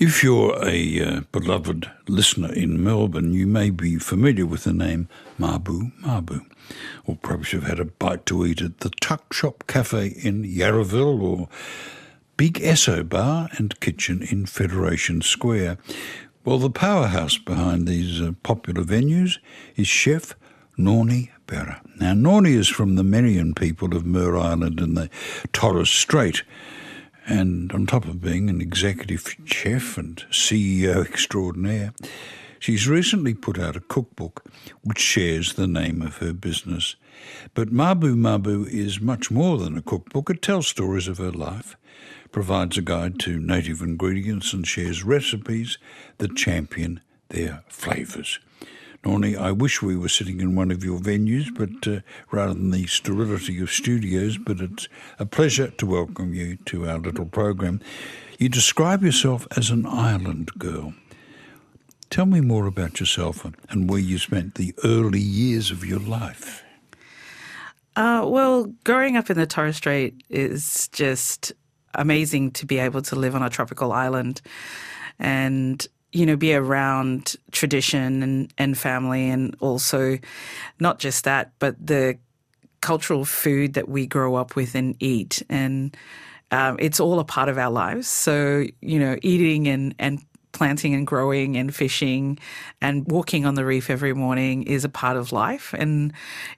If you're a uh, beloved listener in Melbourne, you may be familiar with the name Mabu Mabu, or perhaps you've had a bite to eat at the Tuck Shop Cafe in Yarraville, or Big Esso Bar and Kitchen in Federation Square. Well, the powerhouse behind these uh, popular venues is chef Nornie Bero. Now, Nornie is from the Meriam people of Mer Island in the Torres Strait and on top of being an executive chef and CEO extraordinaire, she's recently put out a cookbook which shares the name of her business. But Mabu Mabu is much more than a cookbook. It tells stories of her life, provides a guide to native ingredients, and shares recipes that champion their flavours. Nornie, I wish we were sitting in one of your venues, but uh, rather than the sterility of studios, but it's a pleasure to welcome you to our little program. You describe yourself as an island girl. Tell me more about yourself and where you spent the early years of your life. Uh, well, growing up in the Torres Strait is just amazing to be able to live on a tropical island. And you know, be around tradition and, and family, and also not just that, but the cultural food that we grow up with and eat. And um, it's all a part of our lives. So, you know, eating and, and planting and growing and fishing and walking on the reef every morning is a part of life. And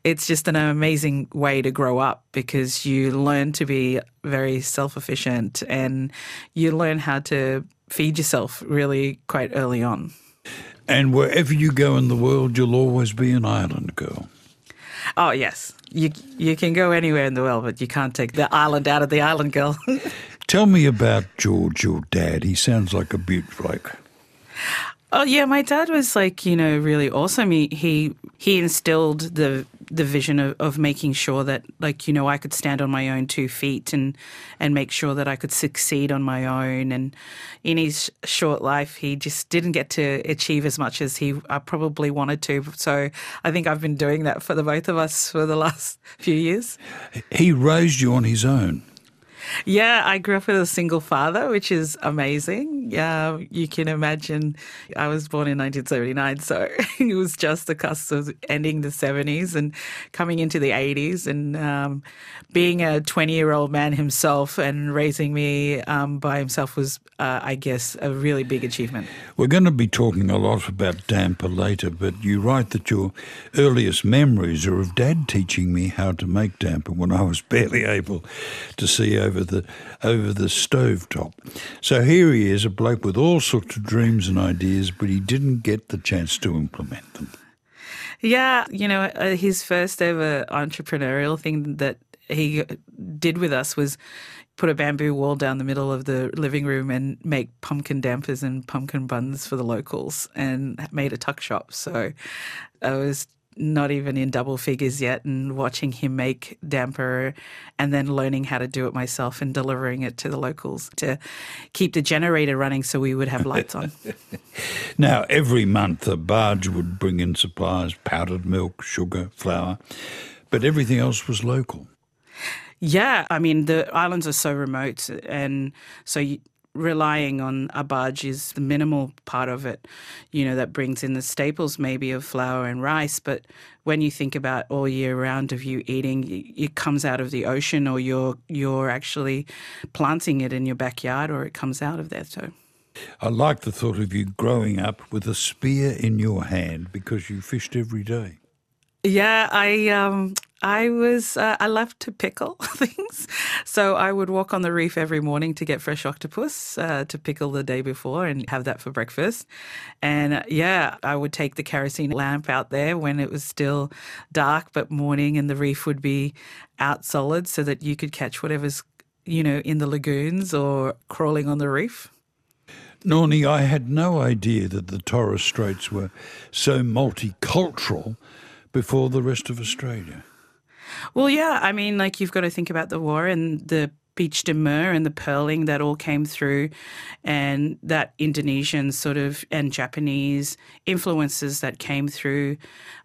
it's just an amazing way to grow up because you learn to be very self efficient and you learn how to feed yourself really quite early on. And wherever you go in the world, you'll always be an island girl. Oh yes, you you can go anywhere in the world, but you can't take the island out of the island girl. Tell me about George, your dad. He sounds like a beaut bloke. Oh yeah, my dad was like you know really awesome. He he he instilled the the vision of, of making sure that like you know I could stand on my own two feet and and make sure that I could succeed on my own. And in his short life, he just didn't get to achieve as much as he I probably wanted to. So I think I've been doing that for the both of us for the last few years. He raised you on his own. Yeah, I grew up with a single father, which is amazing. Yeah, you can imagine. I was born in 1979, so it was just the cusp of ending the 70s and coming into the 80s, and um, being a 20 year old man himself and raising me um, by himself was, uh, I guess, a really big achievement. We're going to be talking a lot about damper later, but you write that your earliest memories are of Dad teaching me how to make damper when I was barely able to see over over the over the stove top. So here he is, a bloke with all sorts of dreams and ideas, but he didn't get the chance to implement them. Yeah, you know, uh, his first ever entrepreneurial thing that he did with us was put a bamboo wall down the middle of the living room and make pumpkin dampers and pumpkin buns for the locals and made a tuck shop. So I was not even in double figures yet and watching him make damper and then learning how to do it myself and delivering it to the locals to keep the generator running so we would have lights on. now, every month a barge would bring in supplies, powdered milk, sugar, flour, but everything else was local. Yeah, I mean, the islands are so remote, and so you, relying on a barge is the minimal part of it, you know, that brings in the staples maybe of flour and rice. But when you think about all year round of you eating, it comes out of the ocean or you're, you're actually planting it in your backyard or it comes out of there. So. I like the thought of you growing up with a spear in your hand because you fished every day. Yeah, I um, I was uh, I loved to pickle things, so I would walk on the reef every morning to get fresh octopus uh, to pickle the day before and have that for breakfast. And uh, yeah, I would take the kerosene lamp out there when it was still dark but morning, and the reef would be out solid so that you could catch whatever's you know in the lagoons or crawling on the reef. Nornie, I had no idea that the Torres Straits were so multicultural before the rest of Australia. Well, yeah. I mean, like you've got to think about the war and the bêche-de-mer and the pearling that all came through, and that Indonesian sort of and Japanese influences that came through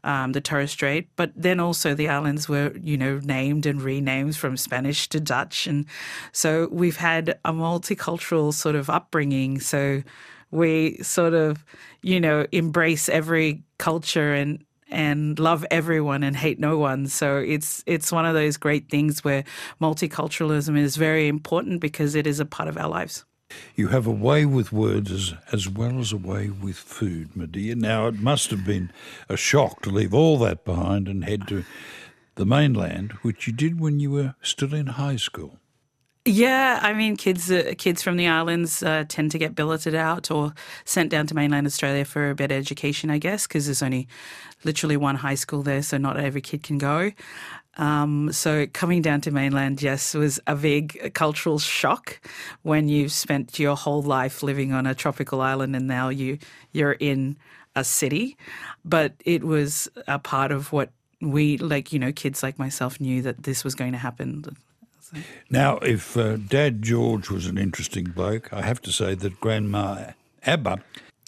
um, the Torres Strait. But then also the islands were, you know, named and renamed from Spanish to Dutch, and so we've had a multicultural sort of upbringing. So we sort of, you know, embrace every culture and and love everyone and hate no one. So it's it's one of those great things where multiculturalism is very important because it is a part of our lives. You have a way with words as, as well as a way with food, Medea. Now, it must have been a shock to leave all that behind and head to the mainland, which you did when you were still in high school. Yeah, I mean, kids uh, kids from the islands uh, tend to get billeted out or sent down to mainland Australia for a better education, I guess, because there's only literally one high school there, so not every kid can go. Um, so coming down to mainland, yes, was a big cultural shock when you've spent your whole life living on a tropical island and now you you're in a city. But it was a part of what we, like you know, kids like myself, knew that this was going to happen. Now, if uh, Dad George was an interesting bloke, I have to say that Grandma Abba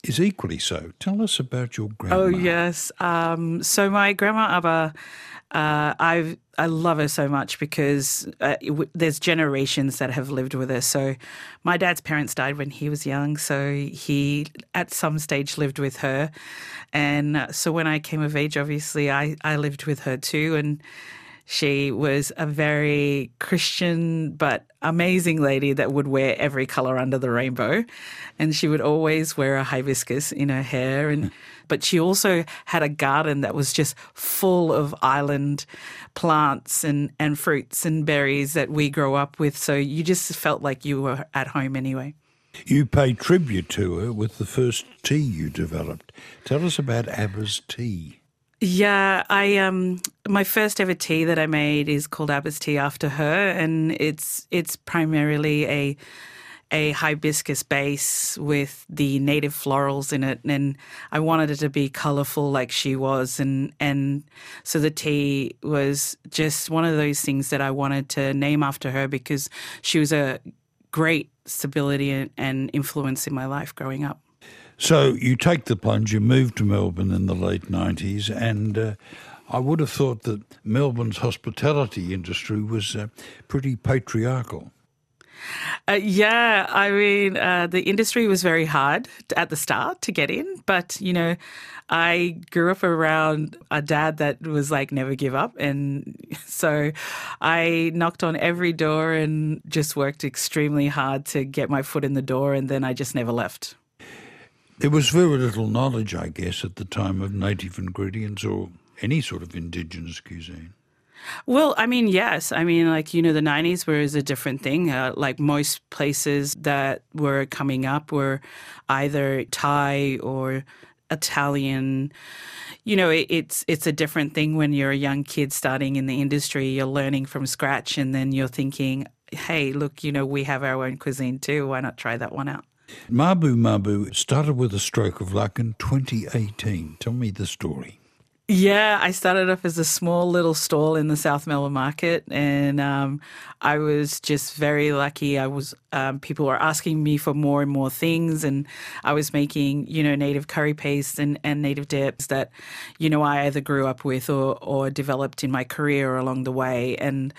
is equally so. Tell us about your grandma. Oh yes. Um, so my grandma Abba, uh, I I love her so much because uh, w- there's generations that have lived with her. So my dad's parents died when he was young, so he at some stage lived with her, and uh, so when I came of age, obviously I I lived with her too, and she was a very Christian but amazing lady that would wear every color under the rainbow. And she would always wear a hibiscus in her hair. And hmm. but she also had a garden that was just full of island plants and, and fruits and berries that we grow up with. So you just felt like you were at home anyway. You pay tribute to her with the first tea you developed. Tell us about Abba's tea. Yeah, I um my first ever tea that I made is called Abba's tea after her, and it's it's primarily a a hibiscus base with the native florals in it, and I wanted it to be colourful like she was, and and so the tea was just one of those things that I wanted to name after her because she was a great stability and, and influence in my life growing up. So you take the plunge, you move to Melbourne in the late 90s, and uh, I would have thought that Melbourne's hospitality industry was uh, pretty patriarchal. Uh, yeah, I mean, uh, the industry was very hard at the start to get in, but you know, I grew up around a dad that was like, never give up. And so I knocked on every door and just worked extremely hard to get my foot in the door, and then I just never left. There was very little knowledge, I guess, at the time of native ingredients or any sort of indigenous cuisine. Well, I mean, yes. I mean, like, you know, the 90s was a different thing. Uh, like, most places that were coming up were either Thai or Italian. You know, it, it's it's a different thing when you're a young kid starting in the industry. You're learning from scratch, and then you're thinking, "Hey, look, you know, we have our own cuisine too. Why not try that one out?" Mabu Mabu started with a stroke of luck in 2018. Tell me the story. Yeah, I started off as a small little stall in the South Melbourne market, and um, I was just very lucky. I was um, people were asking me for more and more things, and I was making you know native curry paste and, and native dips that you know I either grew up with or or developed in my career along the way, and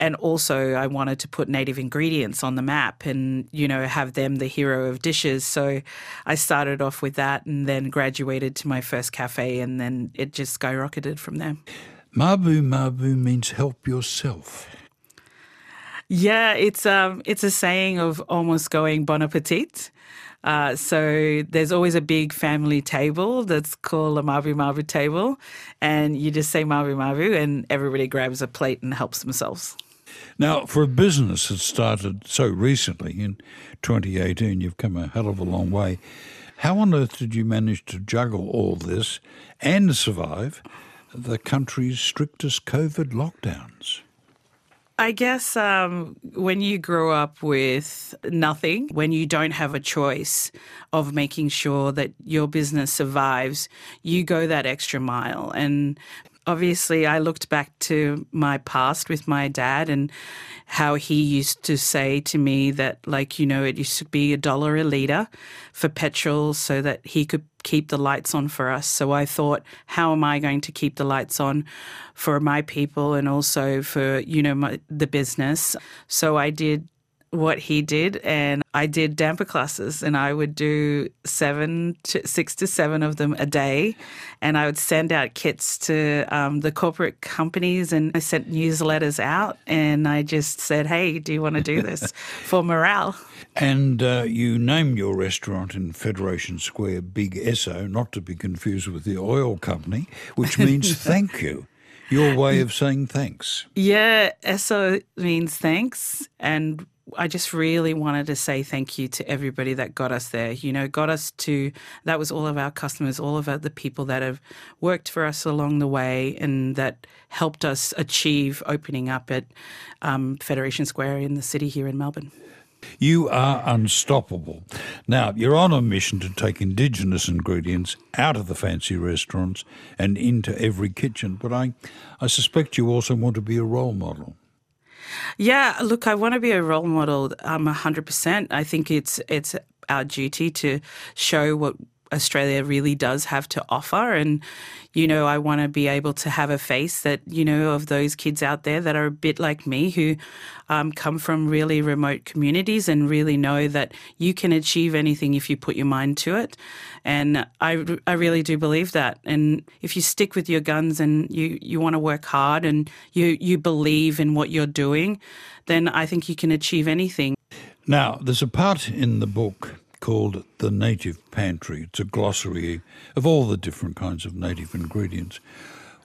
and also I wanted to put native ingredients on the map and you know have them the hero of dishes. So I started off with that and then graduated to my first cafe and then it just skyrocketed from there. Mabu Mabu means help yourself. Yeah, it's um it's a saying of almost going bon appetit. Uh, so there's always a big family table that's called a Mabu Mabu table, and you just say Mabu Mabu, and everybody grabs a plate and helps themselves. Now, for a business that started so recently in 2018, you've come a hell of a long way. How on earth did you manage to juggle all this and survive the country's strictest COVID lockdowns? I guess um, when you grow up with nothing, when you don't have a choice of making sure that your business survives, you go that extra mile. And obviously, I looked back to my past with my dad and how he used to say to me that, like, you know, it used to be a dollar a litre for petrol so that he could keep the lights on for us. So I thought, how am I going to keep the lights on for my people and also for, you know, my, the business? So I did what he did and I did damper classes and I would do seven to six to seven of them a day and I would send out kits to um, the corporate companies and I sent newsletters out and I just said hey do you want to do this for morale? And uh, you named your restaurant in Federation Square Big Esso not to be confused with the oil company which means thank you. Your way of saying thanks. Yeah Esso means thanks and I just really wanted to say thank you to everybody that got us there. You know, got us to that was all of our customers, all of the people that have worked for us along the way and that helped us achieve opening up at um, Federation Square in the city here in Melbourne. You are unstoppable. Now, you're on a mission to take Indigenous ingredients out of the fancy restaurants and into every kitchen, but I, I suspect you also want to be a role model. Yeah, look, I want to be a role model. Um, hundred percent. I think it's it's our duty to show what Australia really does have to offer. And, you know, I want to be able to have a face that, you know, of those kids out there that are a bit like me who um, come from really remote communities and really know that you can achieve anything if you put your mind to it. And I, I really do believe that. And if you stick with your guns and you, you want to work hard and you, you believe in what you're doing, then I think you can achieve anything. Now, there's a part in the book called The Native Pantry. It's a glossary of all the different kinds of native ingredients.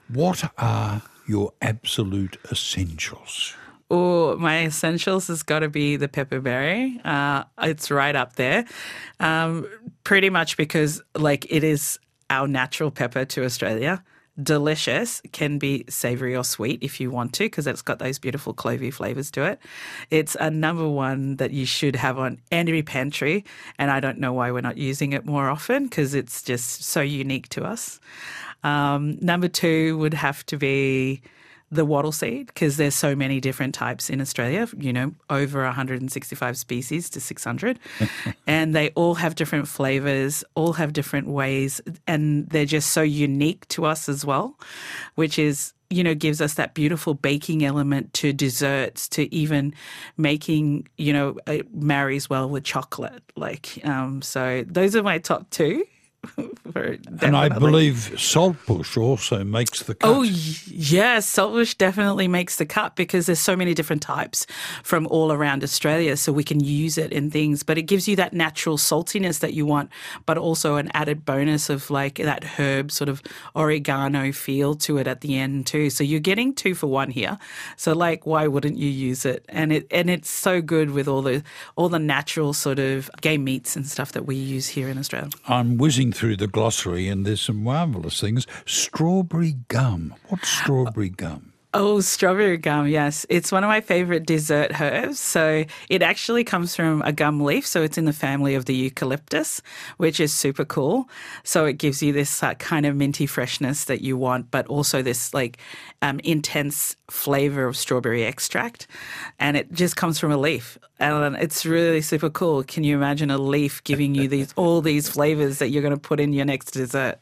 What are your absolute essentials? Oh, my essentials has got to be the pepperberry. Uh, it's right up there. Um, pretty much because, like, it is our natural pepper to Australia delicious, can be savory or sweet if you want to, because it's got those beautiful clovey flavors to it. It's a number one that you should have on any pantry, and I don't know why we're not using it more often because it's just so unique to us. Um, number two would have to be the wattle seed because there's so many different types in Australia, you know, over 165 species to 600. and they all have different flavors, all have different ways, and they're just so unique to us as well, which is you know gives us that beautiful baking element to desserts to even making you know it marries well with chocolate like um, so those are my top two and I believe saltbush also makes the oh, cut. Oh, yes, saltbush definitely makes the cut because there's so many different types from all around Australia, so we can use it in things. But it gives you that natural saltiness that you want, but also an added bonus of like that herb sort of oregano feel to it at the end too. So you're getting two for one here. So like, why wouldn't you use it? And it and it's so good with all the all the natural sort of game meats and stuff that we use here in Australia. I'm whizzing through the glossary and there's some marvellous things. Strawberry gum. What's uh, strawberry gum? Oh, strawberry gum, yes. It's one of my favorite dessert herbs. So it actually comes from a gum leaf. So it's in the family of the eucalyptus, which is super cool. So it gives you this uh, kind of minty freshness that you want, but also this like um, intense flavor of strawberry extract. And it just comes from a leaf. And it's really super cool. Can you imagine a leaf giving you these all these flavors that you're going to put in your next dessert?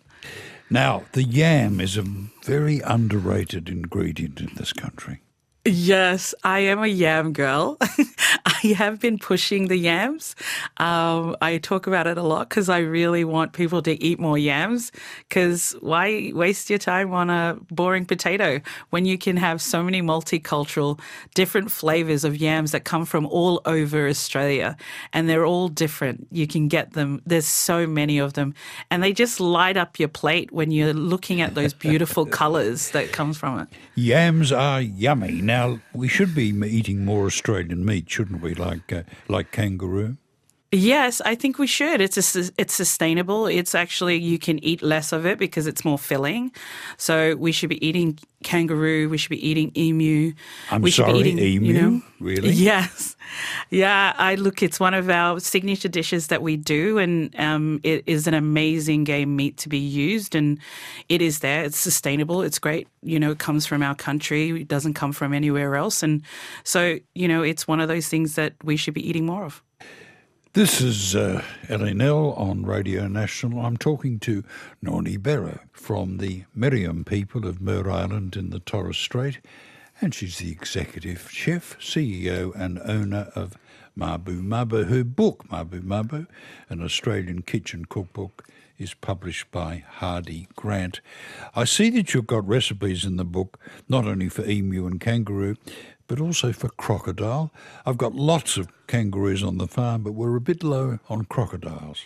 Now, the yam is a very underrated ingredient in this country. Yes, I am a yam girl. I have been pushing the yams. Um, I talk about it a lot because I really want people to eat more yams. Because why waste your time on a boring potato when you can have so many multicultural, different flavors of yams that come from all over Australia, and they're all different. You can get them. There's so many of them, and they just light up your plate when you're looking at those beautiful colours that comes from it. Yams are yummy. Now, we should be eating more Australian meat, shouldn't we? Like uh, like kangaroo. Yes, I think we should. It's a, it's sustainable. It's actually you can eat less of it because it's more filling. So we should be eating kangaroo. We should be eating emu. I'm we sorry, should be eating, emu. You know, really? Yes, yeah. I look. It's one of our signature dishes that we do, and um, it is an amazing game meat to be used, and it is there. It's sustainable. It's great. You know, it comes from our country. It doesn't come from anywhere else, and so you know, it's one of those things that we should be eating more of. This is uh, LNL on Radio National. I'm talking to Nornie Bero from the Meriam people of Mer Island in the Torres Strait, and she's the executive chef, CEO, and owner of Mabu Mabu. Her book, Mabu Mabu, an Australian kitchen cookbook, is published by Hardie Grant. I see that you've got recipes in the book, not only for emu and kangaroo, but also for crocodile. I've got lots of kangaroos on the farm, but we're a bit low on crocodiles.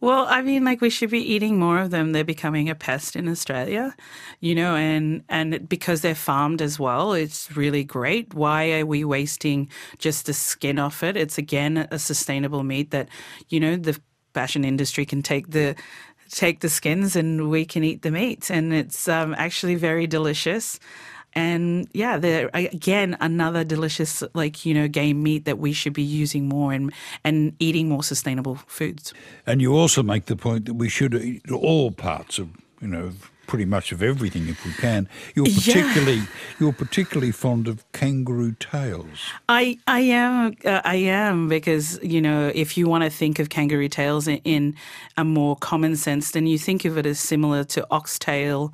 Well, I mean, like we should be eating more of them. They're becoming a pest in Australia, you know, and and because they're farmed as well, it's really great. Why are we wasting just the skin off it? It's again a sustainable meat that, you know, the fashion industry can take the take the skins and we can eat the meat, and it's um, actually very delicious. And yeah, they're again another delicious like you know game meat that we should be using more and and eating more sustainable foods. And you also make the point that we should eat all parts of you know pretty much of everything if we can. You're particularly yeah. you're particularly fond of kangaroo tails. I I am uh, I am because you know if you want to think of kangaroo tails in, in a more common sense, then you think of it as similar to oxtail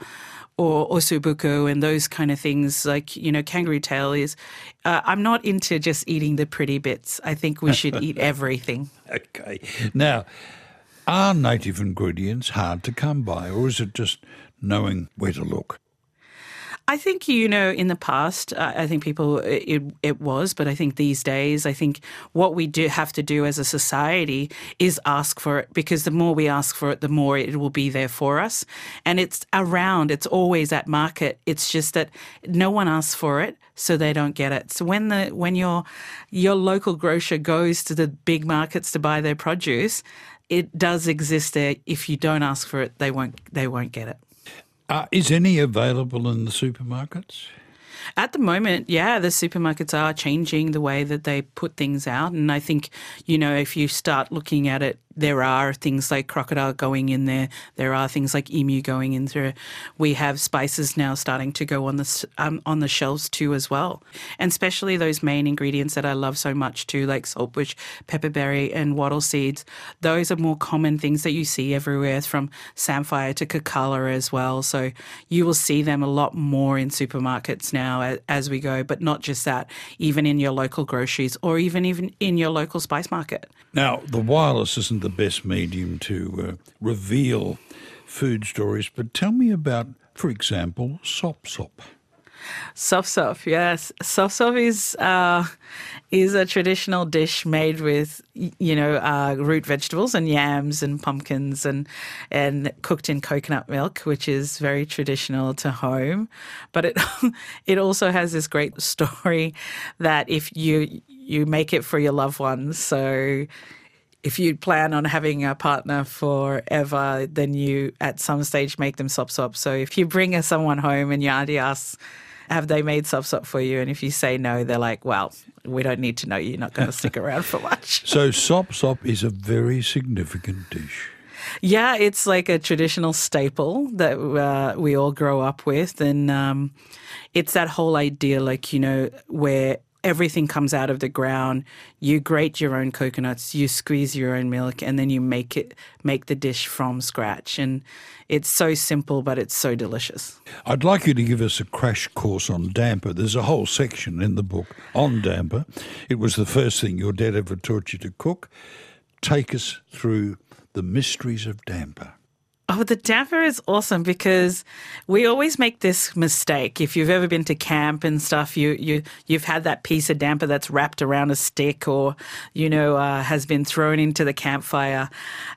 or ossobuco and those kind of things, like, you know, kangaroo tail is. Uh, I'm not into just eating the pretty bits. I think we should eat everything. Okay. Now, are native ingredients hard to come by, or is it just knowing where to look? I think you know in the past, I think people it it was, but I think these days, I think what we do have to do as a society is ask for it because the more we ask for it, the more it will be there for us, and it's around. It's always at market. It's just that no one asks for it, so they don't get it. So when the when your your local grocer goes to the big markets to buy their produce, it does exist there. If you don't ask for it, they won't they won't get it. Uh, is any available in the supermarkets? At the moment, yeah, the supermarkets are changing the way that they put things out. And I think, you know, if you start looking at it there are things like crocodile going in there. There are things like emu going in there. We have spices now starting to go on the um, on the shelves too as well, and especially those main ingredients that I love so much too, like saltbush, pepperberry, and wattle seeds. Those are more common things that you see everywhere, from samphire to kakala as well. So you will see them a lot more in supermarkets now as, as we go, but not just that, even in your local groceries or even even in your local spice market. Now the wireless isn't the best medium to uh, reveal food stories, but tell me about, for example, sop sop. Sop sop, yes. Sop sop is uh, is a traditional dish made with you know uh, root vegetables and yams and pumpkins and and cooked in coconut milk, which is very traditional to home. But it it also has this great story that if you you make it for your loved ones, so if you plan on having a partner forever, then you at some stage make them sop sop. So if you bring someone home and your auntie asks, have they made sop sop for you? And if you say no, they're like, well, we don't need to know. You're not going to stick around for much. So sop sop is a very significant dish. Yeah, it's like a traditional staple that uh, we all grow up with. And um, it's that whole idea, like, you know, where everything comes out of the ground. You grate your own coconuts, you squeeze your own milk, and then you make it make the dish from scratch. And it's so simple, but it's so delicious. I'd like you to give us a crash course on damper. There's a whole section in the book on damper. It was the first thing your dad ever taught you to cook. Take us through the mysteries of damper. Oh, the damper is awesome because we always make this mistake. If you've ever been to camp and stuff, you you you've had that piece of damper that's wrapped around a stick, or you know uh, has been thrown into the campfire,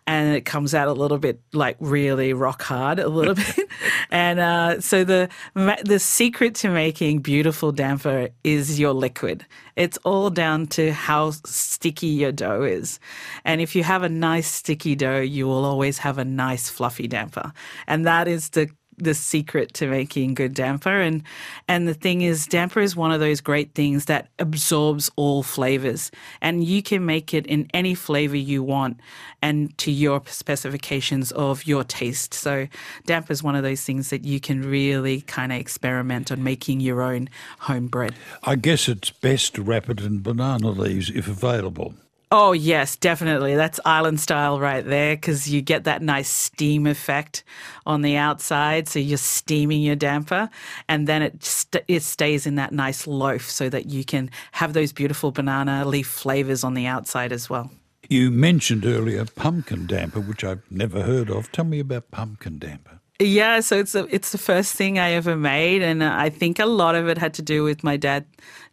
and it comes out a little bit like really rock hard, a little bit. And uh, so the the secret to making beautiful damper is your liquid. It's all down to how sticky your dough is, and if you have a nice sticky dough, you will always have a nice fluffy damper. And that is the the secret to making good damper. And and the thing is damper is one of those great things that absorbs all flavors. And you can make it in any flavor you want and to your specifications of your taste. So damper is one of those things that you can really kind of experiment on making your own home bread. I guess it's best to wrap it in banana leaves if available Oh, yes, definitely. That's island style right there because you get that nice steam effect on the outside. So you're steaming your damper and then it, st- it stays in that nice loaf so that you can have those beautiful banana leaf flavors on the outside as well. You mentioned earlier pumpkin damper, which I've never heard of. Tell me about pumpkin damper. Yeah, so it's a, it's the first thing I ever made, and I think a lot of it had to do with my dad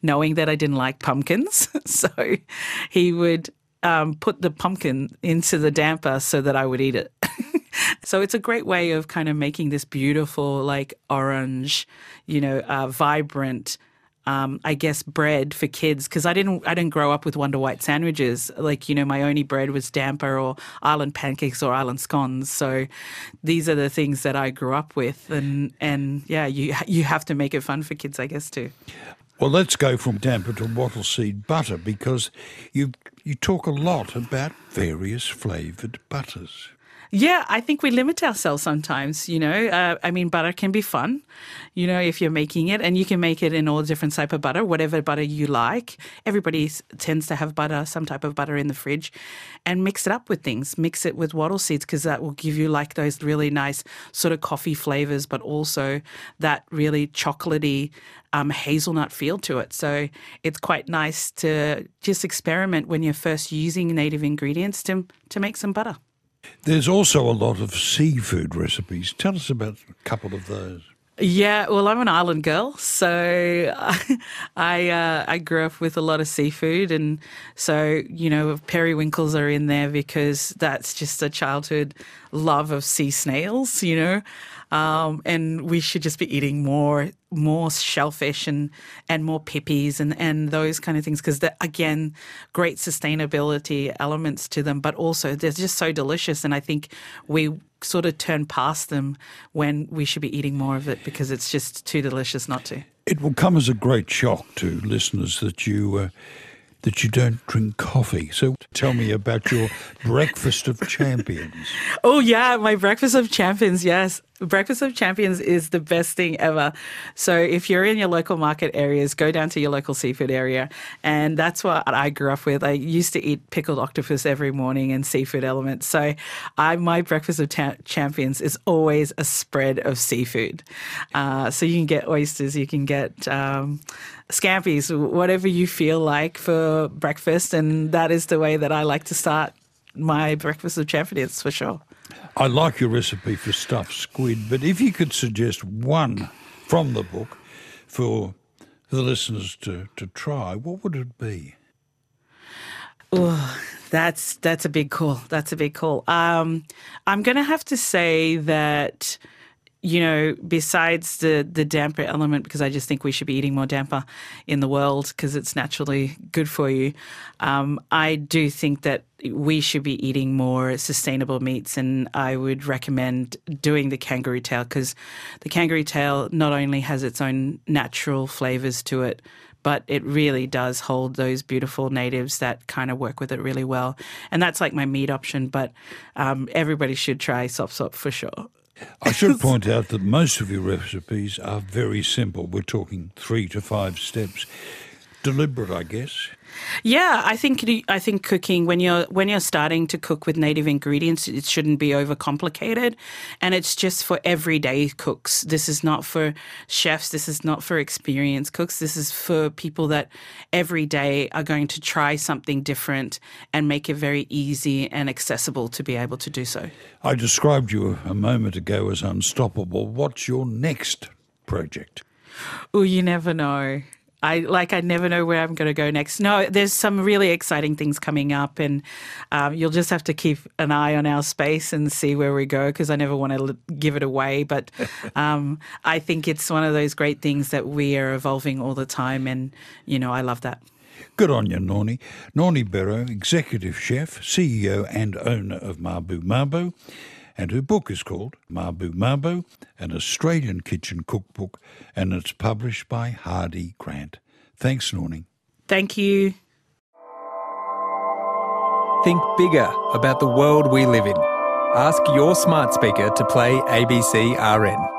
knowing that I didn't like pumpkins, so he would um, put the pumpkin into the damper so that I would eat it. so it's a great way of kind of making this beautiful, like orange, you know, uh, vibrant um, I guess bread for kids because I didn't I didn't grow up with Wonder White sandwiches. Like you know, my only bread was damper or island pancakes or island scones. So these are the things that I grew up with, and and yeah, you you have to make it fun for kids, I guess too. Well, let's go from damper to wattle seed butter because you you talk a lot about various flavoured butters. Yeah, I think we limit ourselves sometimes. You know, uh, I mean, butter can be fun. You know, if you're making it, and you can make it in all different type of butter, whatever butter you like. Everybody tends to have butter, some type of butter in the fridge, and mix it up with things. Mix it with wattle seeds because that will give you like those really nice sort of coffee flavors, but also that really chocolatey um, hazelnut feel to it. So it's quite nice to just experiment when you're first using native ingredients to to make some butter. There's also a lot of seafood recipes. Tell us about a couple of those. Yeah, well, I'm an island girl, so I uh, I grew up with a lot of seafood, and so you know periwinkles are in there because that's just a childhood love of sea snails, you know, um, and we should just be eating more more shellfish and and more pippies and and those kind of things because again great sustainability elements to them but also they're just so delicious and i think we sort of turn past them when we should be eating more of it because it's just too delicious not to it will come as a great shock to listeners that you uh, that you don't drink coffee. So tell me about your breakfast of champions. Oh, yeah, my breakfast of champions, yes. Breakfast of Champions is the best thing ever. So if you're in your local market areas, go down to your local seafood area. And that's what I grew up with. I used to eat pickled octopus every morning and seafood elements. So I, my Breakfast of ta- Champions is always a spread of seafood. Uh, so you can get oysters, you can get um, scampies, whatever you feel like for breakfast. And that is the way that I like to start my Breakfast of Champions for sure. I like your recipe for stuffed squid, but if you could suggest one from the book for the listeners to, to try, what would it be? Oh, that's that's a big call. That's a big call. Um, I'm going to have to say that you know, besides the the damper element, because I just think we should be eating more damper in the world because it's naturally good for you. Um, I do think that we should be eating more sustainable meats, and I would recommend doing the kangaroo tail because the kangaroo tail not only has its own natural flavors to it, but it really does hold those beautiful natives that kind of work with it really well. And that's like my meat option, but um, everybody should try sop sop for sure. I should point out that most of your recipes are very simple. We're talking three to five steps. Deliberate, I guess. Yeah, I think I think cooking when you're when you're starting to cook with native ingredients, it shouldn't be overcomplicated, and it's just for everyday cooks. This is not for chefs. This is not for experienced cooks. This is for people that every day are going to try something different and make it very easy and accessible to be able to do so. I described you a moment ago as unstoppable. What's your next project? Oh, you never know. I like I never know where I'm going to go next. No, there's some really exciting things coming up, and um, you'll just have to keep an eye on our space and see where we go because I never want to l- give it away. But um, I think it's one of those great things that we are evolving all the time, and you know I love that. Good on you, Nornie. Nornie Bero, executive chef, CEO, and owner of Mabu Mabu and her book is called Mabu Mabu, an Australian kitchen cookbook, and it's published by Hardie Grant. Thanks, Nornie. Thank you. Think bigger about the world we live in. Ask your smart speaker to play ABC RN.